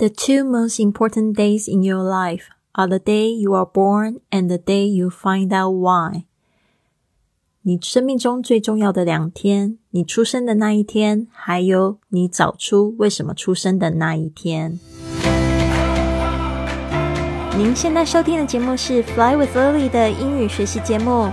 The two most important days in your life are the day you are born and the day you find out why. 你生命中最重要的两天，你出生的那一天，还有你找出为什么出生的那一天。您现在收听的节目是《Fly with Lily》的英语学习节目，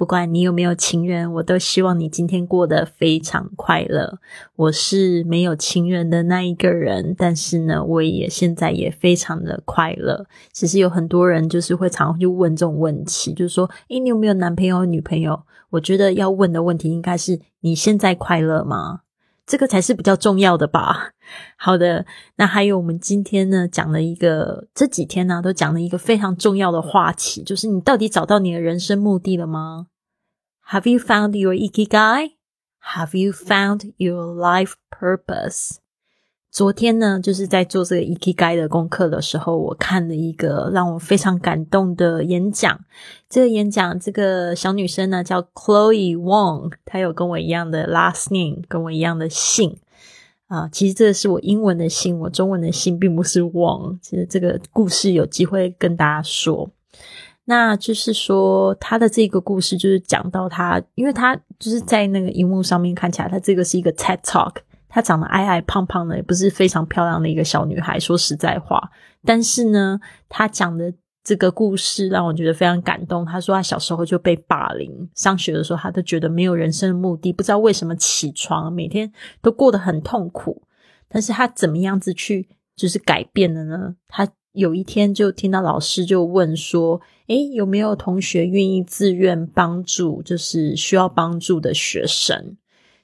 不管你有没有情人，我都希望你今天过得非常快乐。我是没有情人的那一个人，但是呢，我也现在也非常的快乐。其实有很多人就是会常去问这种问题，就是说，诶，你有没有男朋友、女朋友？我觉得要问的问题应该是：你现在快乐吗？这个才是比较重要的吧。好的，那还有我们今天呢讲了一个，这几天呢都讲了一个非常重要的话题，就是你到底找到你的人生目的了吗？Have you found your ikigai? Have you found your life purpose? 昨天呢，就是在做这个 Ikigai 的功课的时候，我看了一个让我非常感动的演讲。这个演讲，这个小女生呢叫 Chloe Wong，她有跟我一样的 last name，跟我一样的姓啊。其实这是我英文的姓，我中文的姓并不是 Wong。其实这个故事有机会跟大家说。那就是说，她的这个故事就是讲到她，因为她就是在那个荧幕上面看起来，她这个是一个 TED Talk。她长得矮矮胖胖的，也不是非常漂亮的一个小女孩。说实在话，但是呢，她讲的这个故事让我觉得非常感动。她说她小时候就被霸凌，上学的时候她都觉得没有人生的目的，不知道为什么起床每天都过得很痛苦。但是她怎么样子去就是改变的呢？她有一天就听到老师就问说：“诶，有没有同学愿意自愿帮助，就是需要帮助的学生？”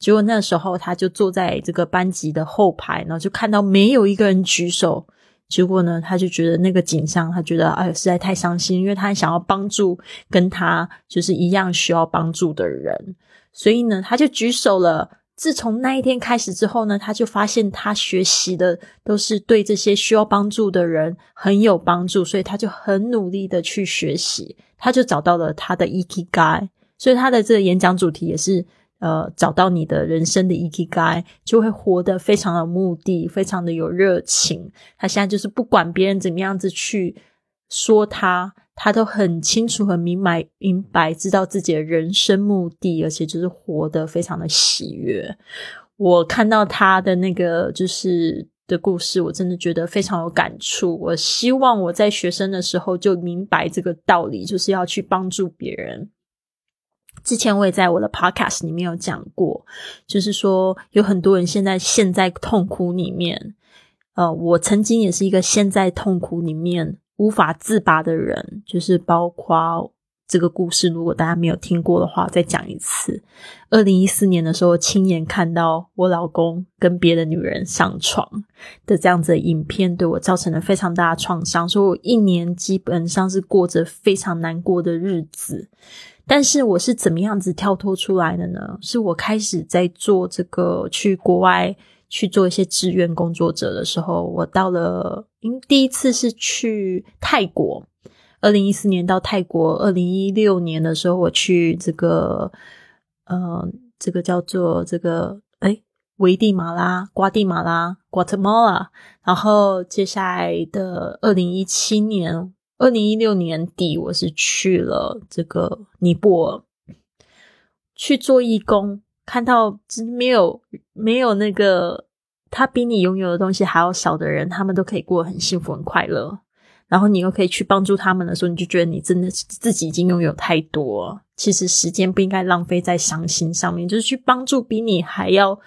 结果那时候他就坐在这个班级的后排，然后就看到没有一个人举手。结果呢，他就觉得那个景象，他觉得哎，实在太伤心，因为他想要帮助跟他就是一样需要帮助的人，所以呢，他就举手了。自从那一天开始之后呢，他就发现他学习的都是对这些需要帮助的人很有帮助，所以他就很努力的去学习，他就找到了他的 e k g a。所以他的这个演讲主题也是。呃，找到你的人生的 ikigai，就会活得非常有目的，非常的有热情。他现在就是不管别人怎么样子去说他，他都很清楚、很明白、明白，知道自己的人生目的，而且就是活得非常的喜悦。我看到他的那个就是的故事，我真的觉得非常有感触。我希望我在学生的时候就明白这个道理，就是要去帮助别人。之前我也在我的 podcast 里面有讲过，就是说有很多人现在陷在痛苦里面，呃，我曾经也是一个陷在痛苦里面无法自拔的人，就是包括这个故事，如果大家没有听过的话，再讲一次。二零一四年的时候，亲眼看到我老公跟别的女人上床的这样子影片，对我造成了非常大的创伤，所以我一年基本上是过着非常难过的日子。但是我是怎么样子跳脱出来的呢？是我开始在做这个去国外去做一些志愿工作者的时候，我到了，因第一次是去泰国，二零一四年到泰国，二零一六年的时候我去这个，呃，这个叫做这个，哎，危地马拉、瓜地马拉 （Guatemala），然后接下来的二零一七年。二零一六年底，我是去了这个尼泊尔去做义工，看到没有没有那个他比你拥有的东西还要少的人，他们都可以过很幸福、很快乐。然后你又可以去帮助他们的时候，你就觉得你真的自己已经拥有太多。其实时间不应该浪费在伤心上面，就是去帮助比你还要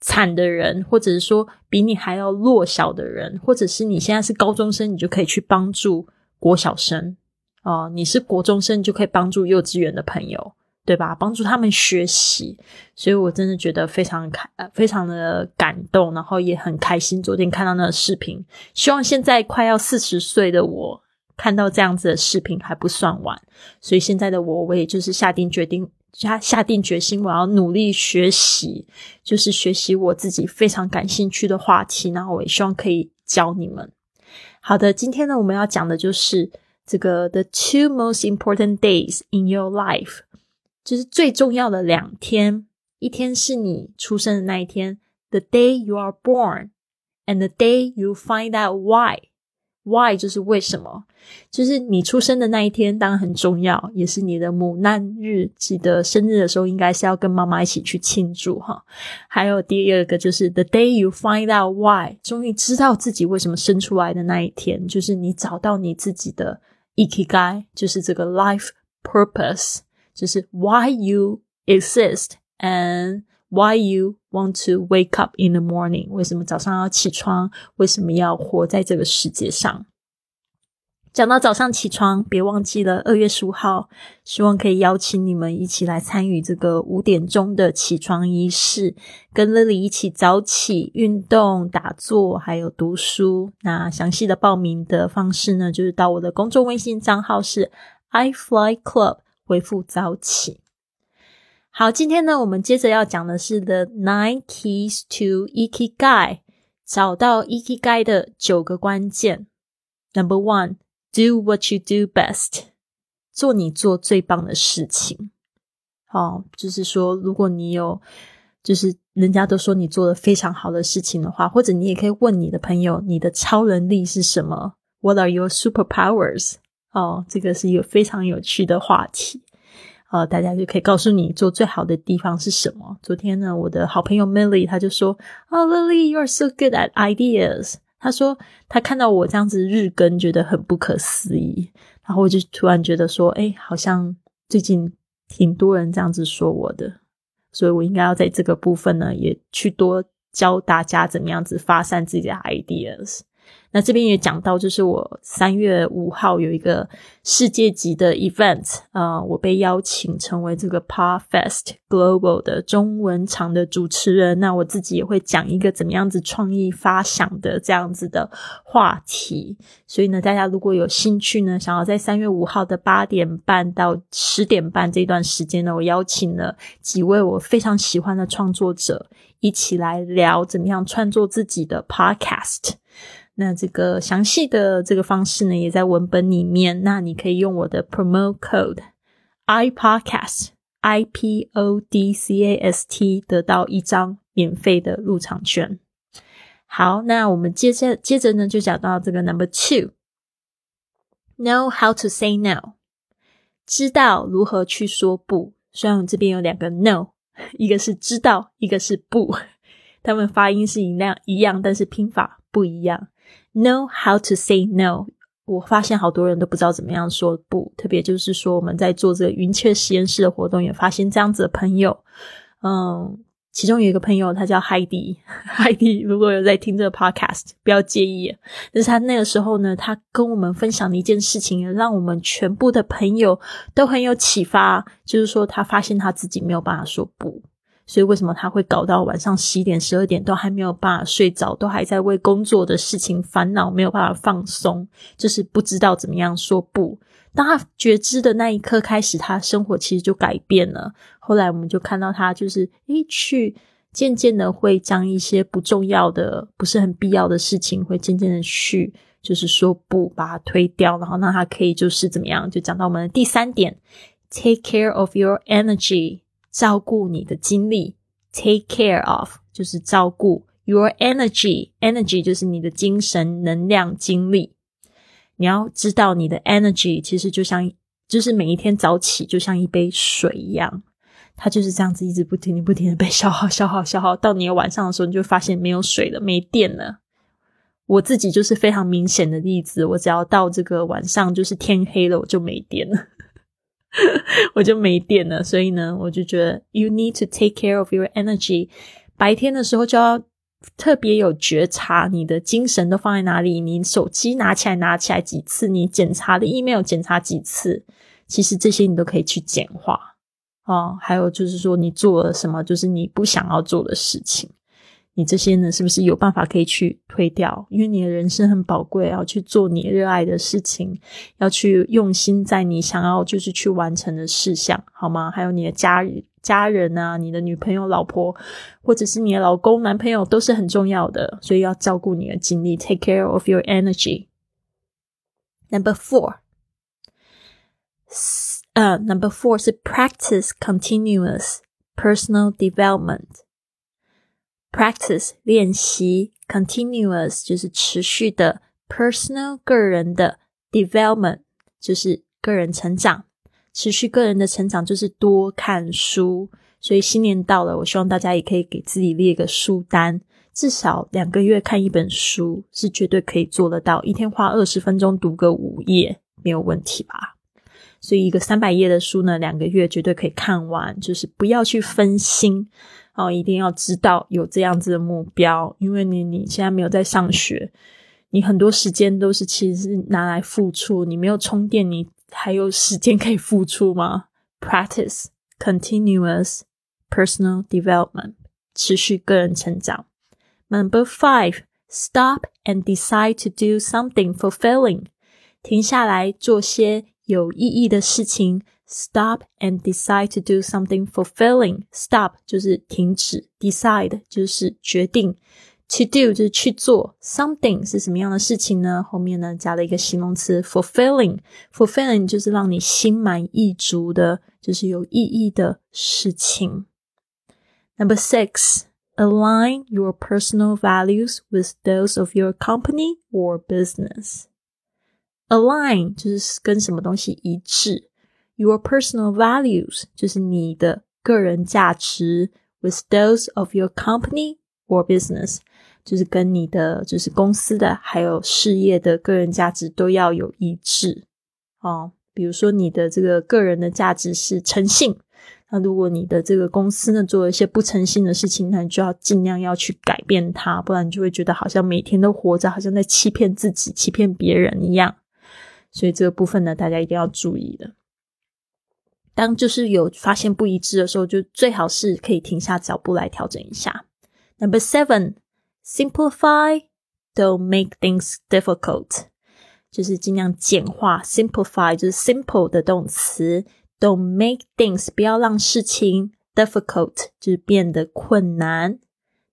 惨的人，或者是说比你还要弱小的人，或者是你现在是高中生，你就可以去帮助。国小生哦，你是国中生就可以帮助幼稚园的朋友，对吧？帮助他们学习，所以我真的觉得非常开，非常的感动，然后也很开心。昨天看到那个视频，希望现在快要四十岁的我看到这样子的视频还不算晚，所以现在的我，我也就是下定决定，下下定决心，我要努力学习，就是学习我自己非常感兴趣的话题，然后我也希望可以教你们。好的，今天呢，我们要讲的就是这个 the two most important days in your life，就是最重要的两天，一天是你出生的那一天，the day you are born，and the day you find out why。Why 就是为什么？就是你出生的那一天当然很重要，也是你的母难日。记得生日的时候，应该是要跟妈妈一起去庆祝哈。还有第二个就是 The day you find out why，终于知道自己为什么生出来的那一天，就是你找到你自己的 ikigai，就是这个 life purpose，就是 why you exist and why you want to wake up in the morning？为什么早上要起床？为什么要活在这个世界上？讲到早上起床，别忘记了二月十五号，希望可以邀请你们一起来参与这个五点钟的起床仪式，跟 Lily 一起早起运动、打坐，还有读书。那详细的报名的方式呢，就是到我的公众微信账号是 i fly club 回复早起。好，今天呢，我们接着要讲的是 The Nine Keys to Ikigai，找到 Ikigai 的九个关键。Number one, do what you do best，做你做最棒的事情。好，就是说，如果你有，就是人家都说你做的非常好的事情的话，或者你也可以问你的朋友，你的超能力是什么？What are your superpowers？哦，这个是一个非常有趣的话题。呃，大家就可以告诉你做最好的地方是什么。昨天呢，我的好朋友 Milly 他就说：“哦，Lily，you are so good at ideas。”他说他看到我这样子日更，觉得很不可思议。然后我就突然觉得说：“哎，好像最近挺多人这样子说我的，所以我应该要在这个部分呢，也去多教大家怎么样子发散自己的 ideas。”那这边也讲到，就是我三月五号有一个世界级的 event，啊，我被邀请成为这个 Parfest Global 的中文场的主持人。那我自己也会讲一个怎么样子创意发想的这样子的话题。所以呢，大家如果有兴趣呢，想要在三月五号的八点半到十点半这段时间呢，我邀请了几位我非常喜欢的创作者一起来聊怎么样创作自己的 podcast。那这个详细的这个方式呢，也在文本里面。那你可以用我的 promo code i podcast i p o d c a s t 得到一张免费的入场券。好，那我们接着接着呢，就讲到这个 number two，know how to say no，知道如何去说不。虽然我这边有两个 no，一个是知道，一个是不，他们发音是一样一样，但是拼法不一样。Know how to say no。我发现好多人都不知道怎么样说不，特别就是说我们在做这个云雀实验室的活动，也发现这样子的朋友。嗯，其中有一个朋友，他叫 Heidi，Heidi 如果有在听这个 podcast，不要介意。但是他那个时候呢，他跟我们分享的一件事情，让我们全部的朋友都很有启发，就是说他发现他自己没有办法说不。所以为什么他会搞到晚上十一点、十二点都还没有办法睡着，都还在为工作的事情烦恼，没有办法放松，就是不知道怎么样说不。当他觉知的那一刻开始，他生活其实就改变了。后来我们就看到他，就是诶，去渐渐的会将一些不重要的、不是很必要的事情，会渐渐的去就是说不，把它推掉，然后让他可以就是怎么样，就讲到我们的第三点，take care of your energy。照顾你的精力，take care of 就是照顾 your energy，energy 就是你的精神能量精力。你要知道，你的 energy 其实就像，就是每一天早起就像一杯水一样，它就是这样子一直不停的、不停的被消耗、消耗、消耗，到你晚上的时候，你就发现没有水了，没电了。我自己就是非常明显的例子，我只要到这个晚上，就是天黑了，我就没电了。我就没电了，所以呢，我就觉得 you need to take care of your energy。白天的时候就要特别有觉察，你的精神都放在哪里？你手机拿起来拿起来几次？你检查的 email 检查几次？其实这些你都可以去简化哦。还有就是说，你做了什么？就是你不想要做的事情，你这些呢，是不是有办法可以去推掉？因为你的人生很宝贵，要去做你热爱的事情，要去用心在你想要就是去完成的事项，好吗？还有你的家家人啊，你的女朋友、老婆，或者是你的老公、男朋友，都是很重要的，所以要照顾你的精力，take care of your energy。Number four，呃，Number four 是 practice continuous personal development。Practice 练习，continuous 就是持续的，personal 个人的，development 就是个人成长，持续个人的成长就是多看书。所以新年到了，我希望大家也可以给自己列个书单，至少两个月看一本书是绝对可以做得到，一天花二十分钟读个五页没有问题吧？所以一个三百页的书呢，两个月绝对可以看完，就是不要去分心。哦，一定要知道有这样子的目标，因为你你现在没有在上学，你很多时间都是其实是拿来付出，你没有充电，你还有时间可以付出吗？Practice continuous personal development，持续个人成长。Number five, stop and decide to do something fulfilling，停下来做些有意义的事情。Stop and decide to do something fulfilling. Stop 就是停止，decide 就是决定，to do 就是去做。Something 是什么样的事情呢？后面呢加了一个形容词 fulfilling。fulfilling 就是让你心满意足的，就是有意义的事情。Number six, align your personal values with those of your company or business. Align 就是跟什么东西一致。Your personal values 就是你的个人价值，with those of your company or business 就是跟你的就是公司的还有事业的个人价值都要有一致哦。比如说你的这个个人的价值是诚信，那如果你的这个公司呢做了一些不诚信的事情，那你就要尽量要去改变它，不然你就会觉得好像每天都活着，好像在欺骗自己、欺骗别人一样。所以这个部分呢，大家一定要注意的。当就是有发现不一致的时候，就最好是可以停下脚步来调整一下。Number seven, simplify, don't make things difficult，就是尽量简化。Simplify 就是 simple 的动词，don't make things 不要让事情 difficult 就是变得困难。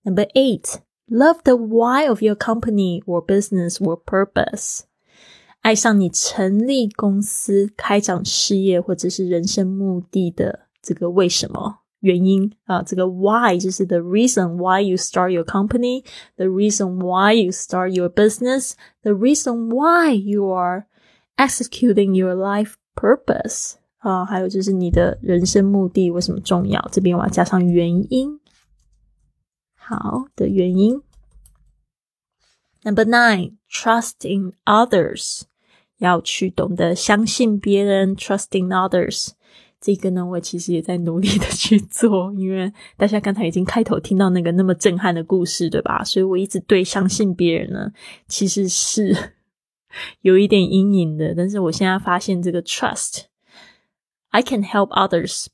Number eight, love the why of your company or business or purpose。 爱上你成立公司、开展事业或者是人生目的的这个为什么原因啊？这个 why 就是 the reason why you start your company, the reason why you start your business, the reason why you are executing your life purpose 啊，还有就是你的人生目的为什么重要？这边我要加上原因，好的原因。Number nine, trust in others. 要去懂得相信别人，trusting others。这个呢，我其实也在努力的去做，因为大家刚才已经开头听到那个那么震撼的故事，对吧？所以我一直对相信别人呢，其实是有一点阴影的。但是我现在发现这个 trust，I can help others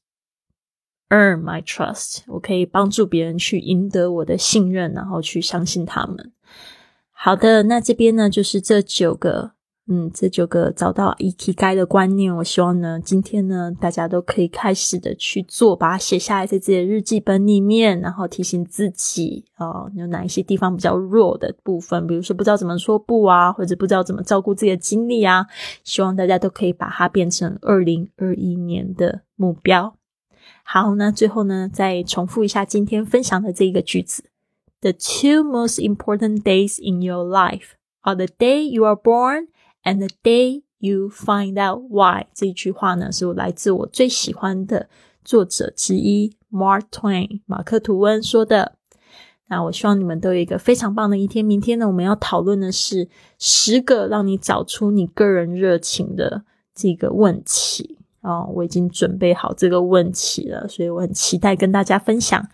earn my trust。我可以帮助别人去赢得我的信任，然后去相信他们。好的，那这边呢，就是这九个。嗯，这九个找到 E K 该的观念，我希望呢，今天呢，大家都可以开始的去做，把它写下来在自己的日记本里面，然后提醒自己哦，有哪一些地方比较弱的部分，比如说不知道怎么说不啊，或者不知道怎么照顾自己的精力啊，希望大家都可以把它变成二零二一年的目标。好，那最后呢，再重复一下今天分享的这一个句子：The two most important days in your life are the day you are born. And the day you find out why 这句话呢，是我来自我最喜欢的作者之一 Mark Twain 马克吐温说的。那我希望你们都有一个非常棒的一天。明天呢，我们要讨论的是十个让你找出你个人热情的这个问题哦。我已经准备好这个问题了，所以我很期待跟大家分享。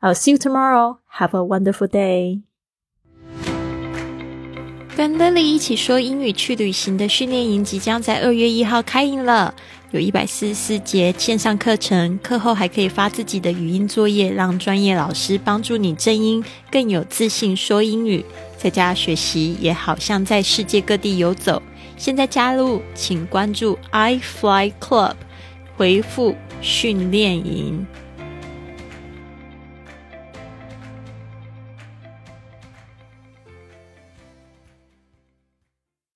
I'll see you tomorrow. Have a wonderful day. 跟 Lily 一起说英语去旅行的训练营即将在二月一号开营了。有一百四十四节线上课程，课后还可以发自己的语音作业，让专业老师帮助你正音更有自信说英语。在家学习也好像在世界各地游走。现在加入，请关注 iFly Club，回复训练营。